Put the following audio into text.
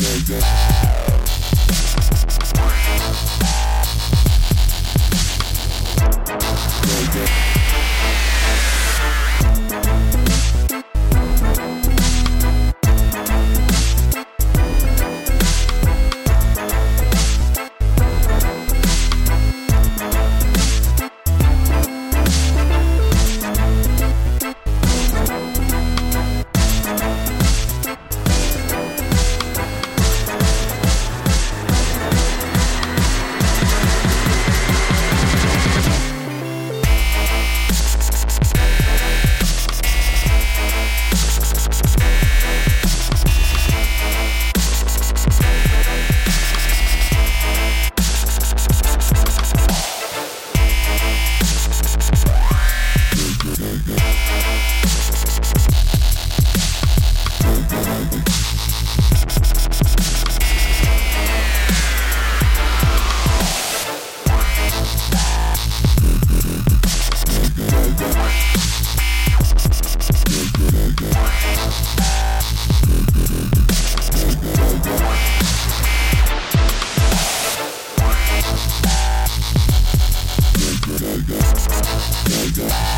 yeah, yeah. Tiger.